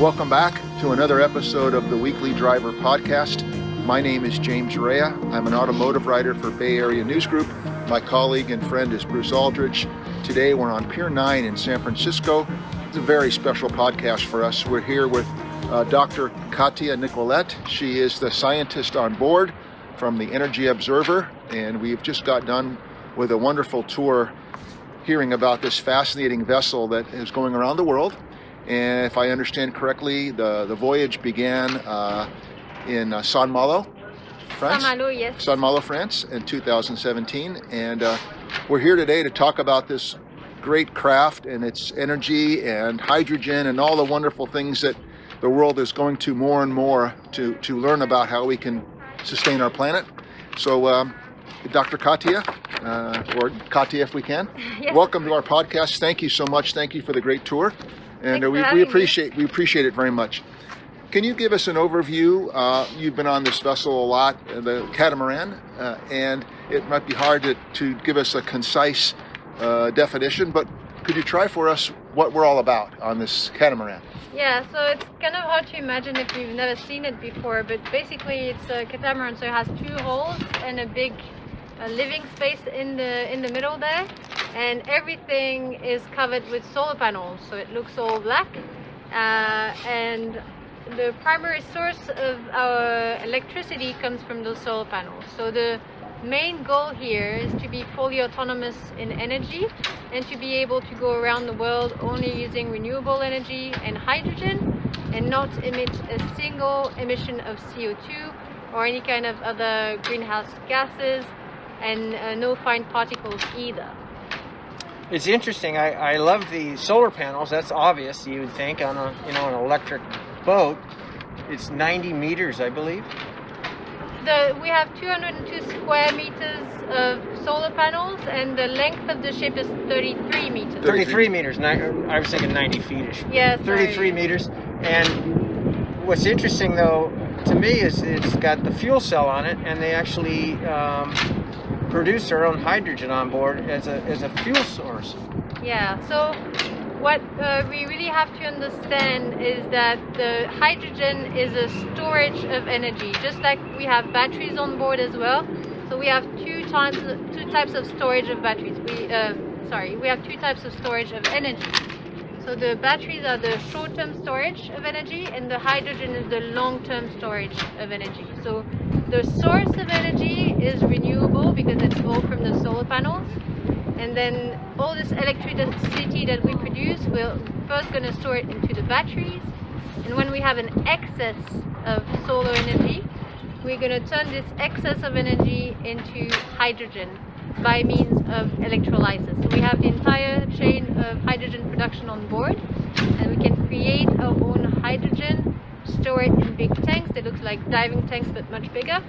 Welcome back to another episode of the Weekly Driver Podcast. My name is James Raia. I'm an automotive writer for Bay Area News Group. My colleague and friend is Bruce Aldrich. Today we're on Pier 9 in San Francisco. It's a very special podcast for us. We're here with uh, Dr. Katia Nicolet. She is the scientist on board from the Energy Observer, and we've just got done with a wonderful tour hearing about this fascinating vessel that is going around the world. And if I understand correctly, the, the voyage began uh, in uh, Saint Malo, France. Saint Malo, yes. Saint Malo, France in 2017. And uh, we're here today to talk about this great craft and its energy and hydrogen and all the wonderful things that the world is going to more and more to, to learn about how we can sustain our planet. So, um, Dr. Katia, uh, or Katia if we can, Yes. welcome to our podcast. Thank you so much. Thank you for the great tour. And uh, we, we me. appreciate we appreciate it very much. Can you give us an overview? Uh, you've been on this vessel a lot, uh, the catamaran, uh, and it might be hard to, to give us a concise uh, definition, but could you try for us what we're all about on this catamaran? Yeah, so it's kind of hard to imagine if you've never seen it before, but basically it's a catamaran, so it has two hulls and a big uh, living space in the in the middle there, and everything is covered with solar panels, so it looks all black. Uh, and the primary source of our electricity comes from those solar panels. So the main goal here is to be fully autonomous in energy and to be able to go around the world only using renewable energy and hydrogen and not emit a single emission of CO2 or any kind of other greenhouse gases and uh, no fine particles either. It's interesting. I, I love the solar panels. That's obvious. You would think on a you know an electric boat. It's 90 meters, I believe. The, we have 202 square meters of solar panels and the length of the ship is 33 meters. 33 meters. I was thinking 90 feetish. Yeah, 33 meters. And what's interesting though to me is it's got the fuel cell on it, and they actually um, produce their own hydrogen on board as a as a fuel source. Yeah, so what uh, we really have to understand is that the hydrogen is a storage of energy, just like we have batteries on board as well. So we have two types two types of storage of batteries. We uh, sorry, we have two types of storage of energy. So the batteries are the short-term storage of energy, and the hydrogen is the long-term storage of energy. So the source of energy is renewable because it's all from solar panels. And then all this electricity that we produce we're first going to store it into the batteries. And when we have an excess of solar energy we're going to turn this excess of energy into hydrogen by means of electrolysis. So we have the entire chain of hydrogen production on board and we can create our own hydrogen store it in big tanks they look like diving tanks but much bigger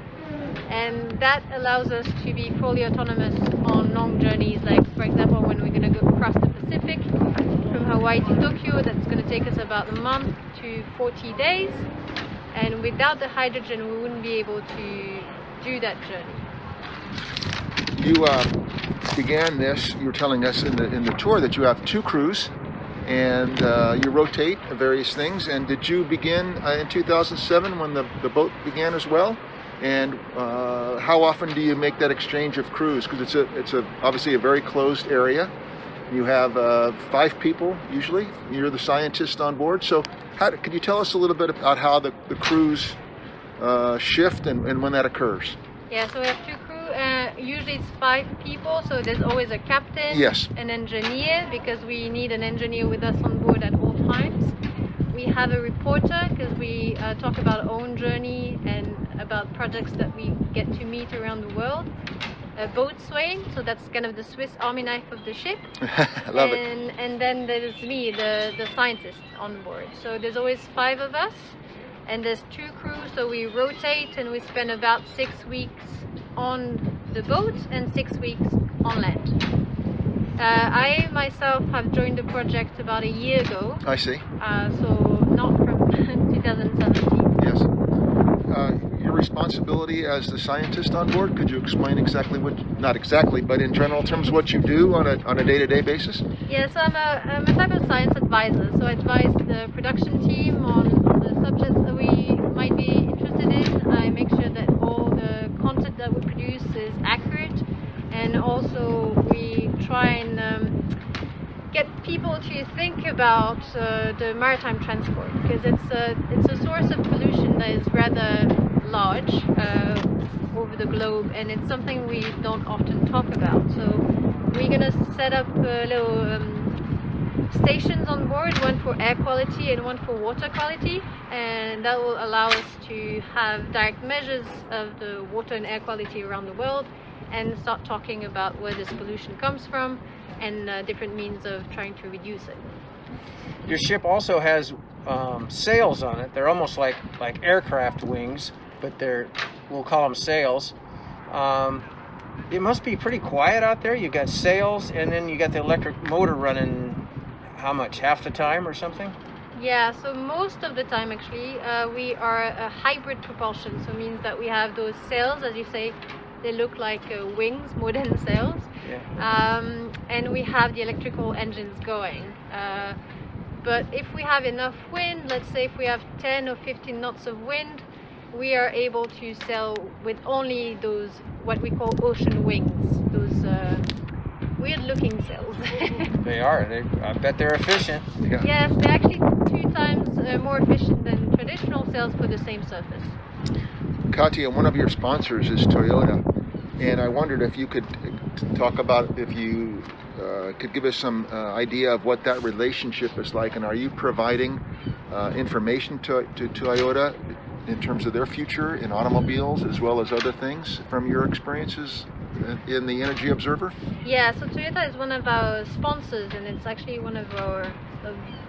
and that allows us to be fully autonomous on long journeys like for example when we're going to go across the pacific from hawaii to tokyo that's going to take us about a month to 40 days and without the hydrogen we wouldn't be able to do that journey You uh, began this. You were telling us in the in the tour that you have two crews, and uh, you rotate various things. And did you begin uh, in 2007 when the, the boat began as well? And uh, how often do you make that exchange of crews? Because it's a it's a obviously a very closed area. You have uh, five people usually. You're the scientist on board. So, how, could you tell us a little bit about how the, the crews uh, shift and, and when that occurs? yeah so we have two crew uh, usually it's five people so there's always a captain Yes. an engineer because we need an engineer with us on board at all we have a reporter because we uh, talk about our own journey and about projects that we get to meet around the world. A boatswain so that's kind of the swiss army knife of the ship. Love it. and and then there's me the the scientist on board. So there's always five of us and there's two crews so we rotate and we spend about six weeks on the boat and six weeks on land uh, I myself have joined the project about a year ago I see. uh, so not from 2017 Yes. Uh, your responsibility as the scientist on board? Could you explain exactly what, not exactly, but in general terms, what you do on a, on a day-to-day basis? Yeah, so I'm a, I'm a type of science advisor. So I advise the production team on, on the subjects that we might be interested in. I make sure that all the content that we produce is accurate, and also we try and um, get people to think about uh, the maritime transport because it's a it's a source of pollution that is rather large uh, over the globe, and it's something we don't often talk about. So we're gonna set up a little. Um, stations on board, one for air quality and one for water quality, and that will allow us to have direct measures of the water and air quality around the world and start talking about where this pollution comes from and uh, different means of trying to reduce it. Your ship also has um, sails on it. They're almost like like aircraft wings, but they're we'll call them sails. Um, it must be pretty quiet out there. You got sails, and then you got the electric motor running. How much? Half the time, or something? Yeah, so most of the time actually uh, we are a hybrid propulsion, so it means that we have those sails, as you say, they look like uh, wings more than sails, Yeah. um, and we have the electrical engines going. Uh, but if we have enough wind, let's say if we have 10 or 15 knots of wind, we are able to sail with only those what we call ocean wings, those uh, weird looking sails. They are. They, I bet they're efficient. Yeah. yes, they're actually two times uh, more efficient than traditional sails for the same surface. Katia, one of your sponsors is Toyota, and I wondered if you could talk about if you uh, could give us some uh, idea of what that relationship is like, and are you providing uh, information to, to Toyota in terms of their future in automobiles as well as other things from your experiences in- the Energy Observer? Yeah, so Toyota is one of our sponsors, and it's actually one of our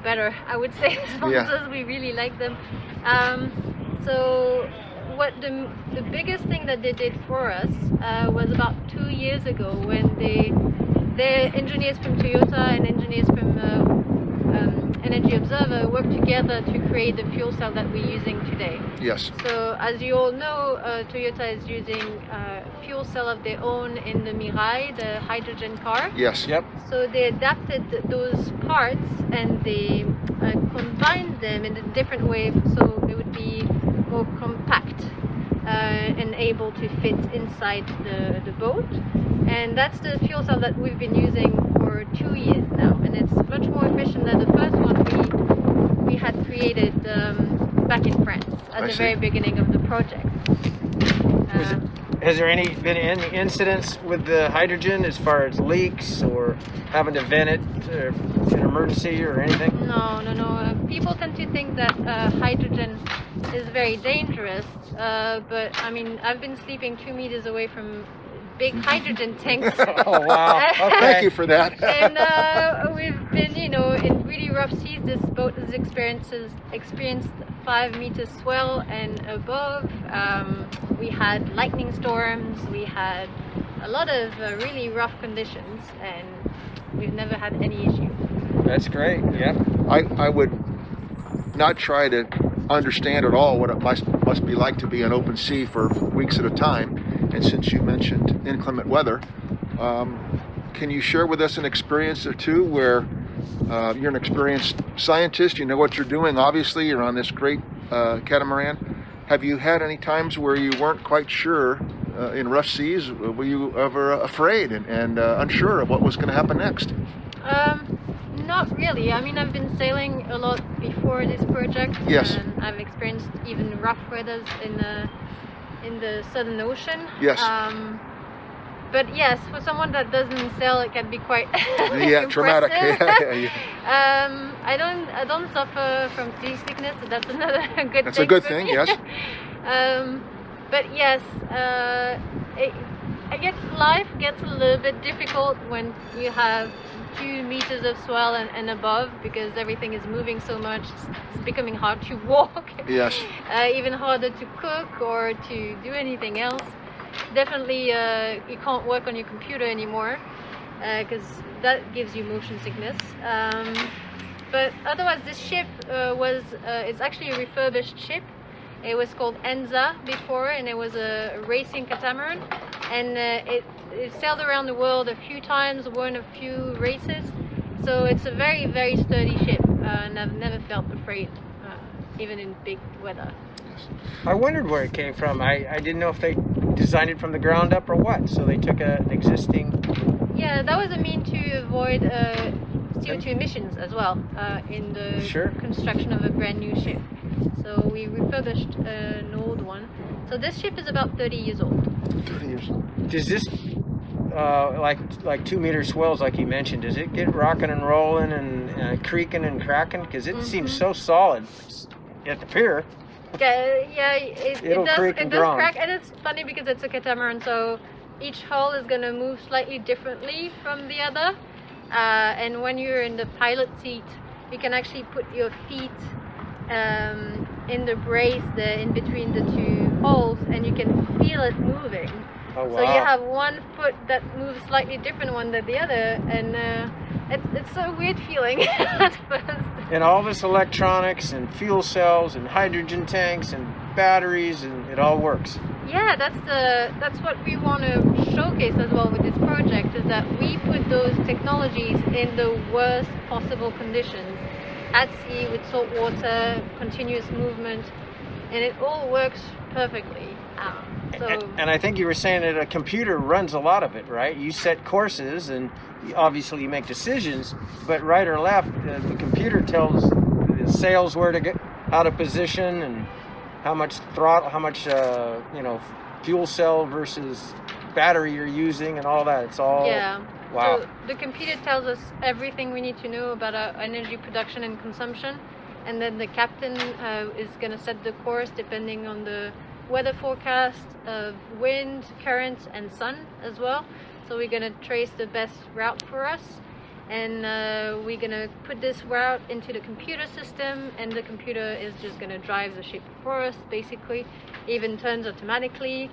better, I would say, sponsors. We really like them. Um, so, what the the biggest thing that they did for us uh, was about two years ago when they the engineers from Toyota and engineers from uh, um, Energy Observer worked together to create the fuel cell that we're using today. Yes. So as you all know, uh, Toyota is using a fuel cell of their own in the Mirai, the hydrogen car. Yes. Yep. So they adapted those parts and they uh, combined them in a different way so it would be more compact uh, and able to fit inside the, the boat. And that's the fuel cell that we've been using for two years now. And it's much more efficient than the first one we, we had created um, back in France at I the see. very beginning of the project. Has there any been any incidents with the hydrogen as far as leaks or having to vent it uh, in emergency or anything? No, no, no. Uh, people tend to think that uh, hydrogen is very dangerous, uh, but I mean, I've been sleeping two meters away from big hydrogen tanks. Oh wow. Okay. Thank you for that. and uh, we've been, you know, in really rough seas. This boat has experiences experienced five meters swell and above. Um, we had lightning storms. We had a lot of uh, really rough conditions, and we've never had any issues. That's great. Yeah. I, I would not try to understand at all what it must, must be like to be on open sea for weeks at a time. And since you mentioned inclement weather, um, can you share with us an experience or two where uh, you're an experienced scientist, you know what you're doing, obviously, you're on this great uh, catamaran. Have you had any times where you weren't quite sure uh, in rough seas? Were you ever afraid and, and uh, unsure of what was going to happen next? Um, not really. I mean, I've been sailing a lot before this project. Yes. And I've experienced even rough weathers in the in the Southern Ocean. Yes. Um, but yes, for someone that doesn't sail, it can be quite yeah, traumatic. Yeah, yeah. Um, I don't I don't suffer from seasickness. So that's another good That's a good thing, me. yes. um, but yes, uh, it, I guess life gets a little bit difficult when you have two meters of swell and, and above because everything is moving so much. It's, it's becoming hard to walk. Yes. Uh, even harder to cook or to do anything else. Definitely, uh, you can't work on your computer anymore because that gives you motion sickness. Um, but otherwise, this ship uh, was uh, it's actually a refurbished ship. It was called Enza before, and it was a racing catamaran, and uh, it, it sailed around the world a few times, won a few races. So it's a very, very sturdy ship, uh, and I've never felt afraid, uh, even in big weather. I wondered where it came from. I, I didn't know if they designed it from the ground up or what. So they took a, an existing. Yeah, that was a mean to avoid uh, CO2 emissions as well uh, in the Sure. construction of a brand new ship. So we refurbished an old one. So this ship is about 30 years old. 30 years old. Does this, uh, like like two meter swells, like you mentioned, does it get rocking and rolling and uh, creaking and cracking? Because it seems Mhm. so solid at the pier. Yeah, yeah, it, it does, it does crack, and it's funny because it's a catamaran, so each hull is gonna move slightly differently from the other. Uh, and when you're in the pilot seat, you can actually put your feet um, in the brace there in between the two hulls, and you can feel it moving. Oh wow! So you have one foot that moves slightly different one than the other, and uh, it's it's a weird feeling at first. and all this electronics and fuel cells and hydrogen tanks and batteries and it all works. Yeah, that's the that's what we want to showcase as well with this project is that we put those technologies in the worst possible conditions at sea with salt water, continuous movement, and it all works perfectly. Um, so And, and I think you were saying that a computer runs a lot of it, right? You set courses and obviously you make decisions, but right or left, uh, the computer tells the sails where to get, how to position, and how much throttle, how much uh, you know, fuel cell versus battery you're using, and all that. It's all yeah. wow. So the computer tells us everything we need to know about our energy production and consumption, and then the captain uh, is going to set the course depending on the weather forecast of wind, current, and sun as well. So we're to trace the best route for us, and uh, we're to put this route into the computer system, and the computer is just to drive the ship for us, basically. Even turns automatically.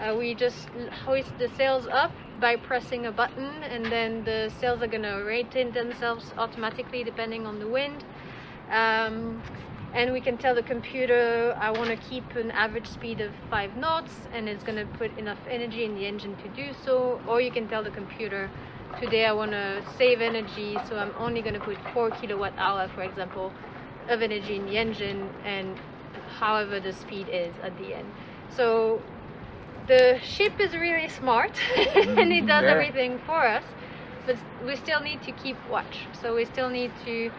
Uh, we just hoist the sails up by pressing a button and then the sails are to rotate themselves automatically depending on the wind um, and we can tell the computer I want to keep an average speed of 5 knots and it's going to put enough energy in the engine to do so. Or you can tell the computer today I want to save energy so I'm only going to put 4 kilowatt hour for example of energy in the engine and however the speed is at the end. So the ship is really smart and it does Yeah. everything for us but we still need to keep watch. So we still need to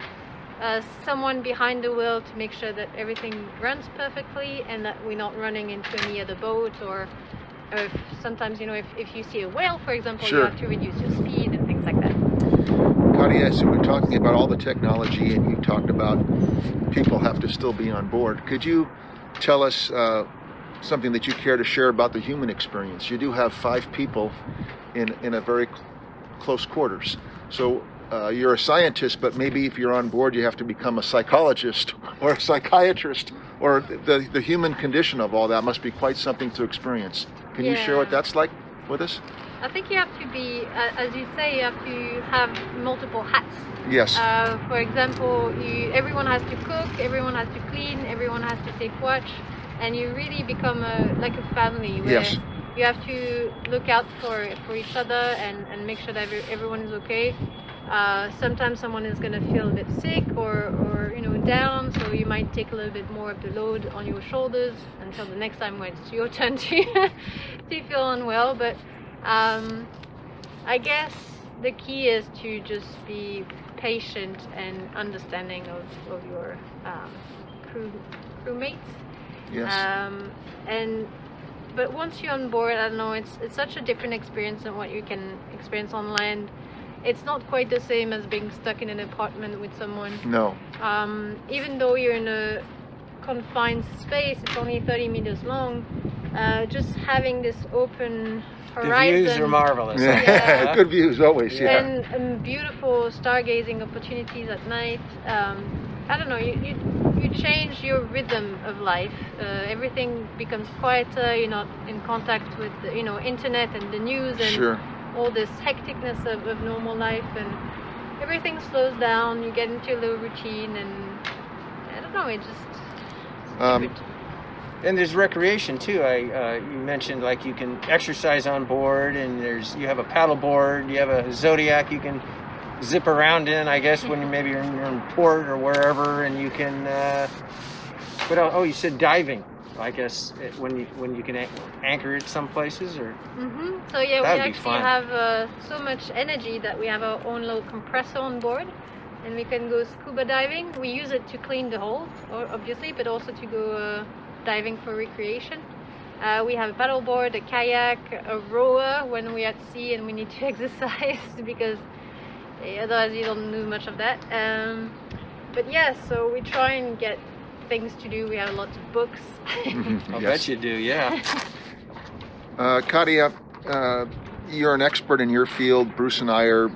uh, someone behind the wheel to make sure that everything runs perfectly and that we're not running into any other boat or, or if sometimes you know if, if you see a whale for example Sure. you have to reduce your speed and things like that Claudia, so we're talking about all the technology, and you talked about people have to still be on board. Could you tell us uh, something that you care to share about the human experience? You do have five people in in a very cl- close quarters. So uh, you're a scientist, but maybe if you're on board, you have to become a psychologist or a psychiatrist, or the the human condition of all that must be quite something to experience. Can you share what that's like with us? I think you have to be uh, as you say you have to have multiple hats Yes. Uh, for example, you, everyone has to cook, everyone has to clean, everyone has to take watch, and you really become a, like a family where Yes. you have to look out for, for each other and, and make sure that every, everyone is okay. Uh, sometimes someone is going to feel a bit sick or, or you know down, so you might take a little bit more of the load on your shoulders until the next time when it's your turn to to feel unwell. But um, I guess the key is to just be patient and understanding of, of your um, crew crewmates. yes. Um, and but once you're on board, I don't know, it's it's such a different experience than what you can experience on land. It's not quite the same as being stuck in an apartment with someone. no. Um, even though you're in a confined space, it's only 30 meters long. Uh, just having this open horizon. The horizon views are marvelous. Yeah. Good views always. Yeah. and, and beautiful stargazing opportunities at night. Um, I don't know, you, you, you change your rhythm of life. Uh, everything becomes quieter. You're not in contact with the, you know internet and the news and Sure. All this hecticness of, of normal life, and everything slows down. You get into a little routine, and I don't know, it just Um, and there's recreation too. I uh, you mentioned like you can exercise on board, and there's you have a paddle board, you have a Zodiac you can zip around in. I guess when you maybe you're in, you're in port or wherever, and you can. Uh, but oh, you said diving. I guess it, when you when you can anchor it some places or hmm So yeah, we actually have uh, so much energy that we have our own little compressor on board, and we can go scuba diving. We use it to clean the hull, o- obviously, but also to go uh, diving for recreation. Uh, we have a paddleboard, a kayak, a rower when we're at sea and we need to exercise because eh, otherwise you don't do much of that. Um, but yeah, so we try and get things to do. We have lots of books. I Yes. bet you do. Yeah. Uh, Katia, uh, you're an expert in your field. Bruce and I are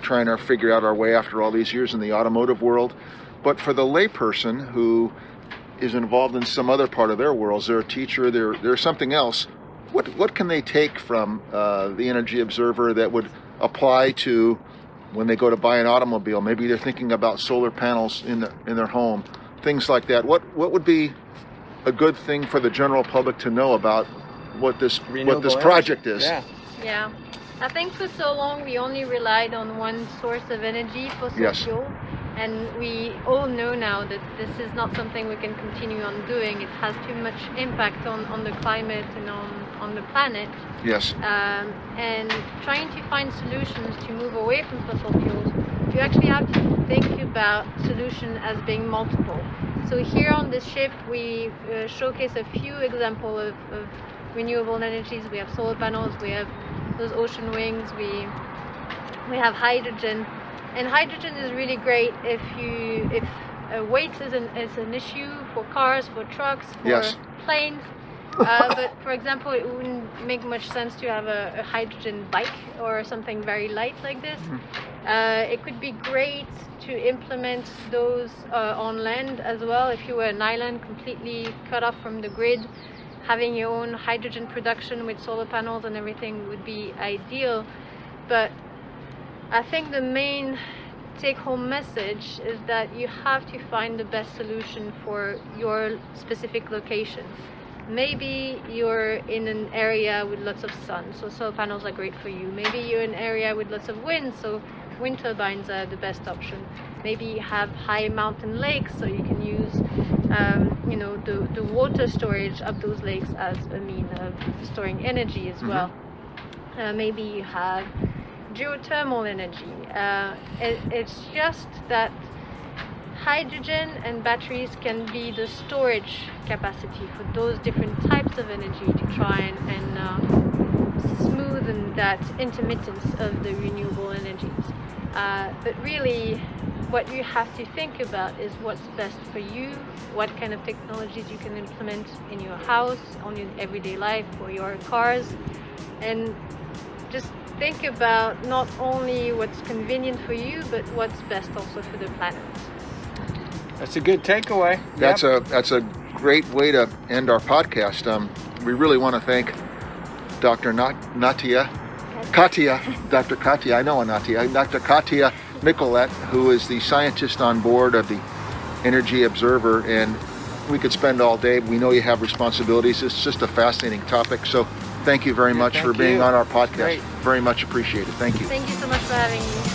trying to figure out our way after all these years in the automotive world. But for the layperson who is involved in some other part of their world, they're a teacher, they're, they're something else. What, what can they take from uh, the Energy Observer that would apply to when they go to buy an automobile? Maybe they're thinking about solar panels in, the, in their home, things like that. What, what would be a good thing for the general public to know about what this what Renewable this energy. project is. Yeah. Yeah, I think for so long we only relied on one source of energy, fossil Yes. fuel, and we all know now that this is not something we can continue on doing. It has too much impact on, on the climate and on, on the planet. Yes. Um, and trying to find solutions to move away from fossil fuels, you actually have to think about solution as being multiple. So here on this ship, we uh, showcase a few examples of, of renewable energies. We have solar panels, we have those ocean wings, we we have hydrogen, and hydrogen is really great if you if uh, weight is an is an issue for cars, for trucks, for Yes. planes. Uh, but for example, it wouldn't make much sense to have a, a hydrogen bike or something very light like this. Uh, it could be great to implement those uh, on land as well. If you were an island completely cut off from the grid, having your own hydrogen production with solar panels and everything would be ideal. But I think the main take home message is that you have to find the best solution for your specific location. Maybe you're in an area with lots of sun, so solar panels are great for you. Maybe you're in an area with lots of wind, so wind turbines are the best option. Maybe you have high mountain lakes, so you can use, um, you know, the, the water storage of those lakes as a mean of storing energy as Mhm. well. Uh, maybe you have geothermal energy. Uh, it, it's just that hydrogen and batteries can be the storage capacity for those different types of energy to try and, and uh, smoothen that intermittence of the renewable energies. Uh, but really, what you have to think about is what's best for you, what kind of technologies you can implement in your house, on your everyday life, for your cars, and just think about not only what's convenient for you, but what's best also for the planet. That's a good takeaway. That's Yep. a that's a great way to end our podcast. Um, we really want to thank Dr. Nat- Natia, Katia, Dr. Katia. I know a Natia, Dr. Katia Nicolet, who is the scientist on board of the Energy Observer, and we could spend all day. We know you have responsibilities. It's just a fascinating topic. So, thank you very Yeah, much for being you. on our podcast. Great. Very much appreciated. Thank you. Thank you so much for having me.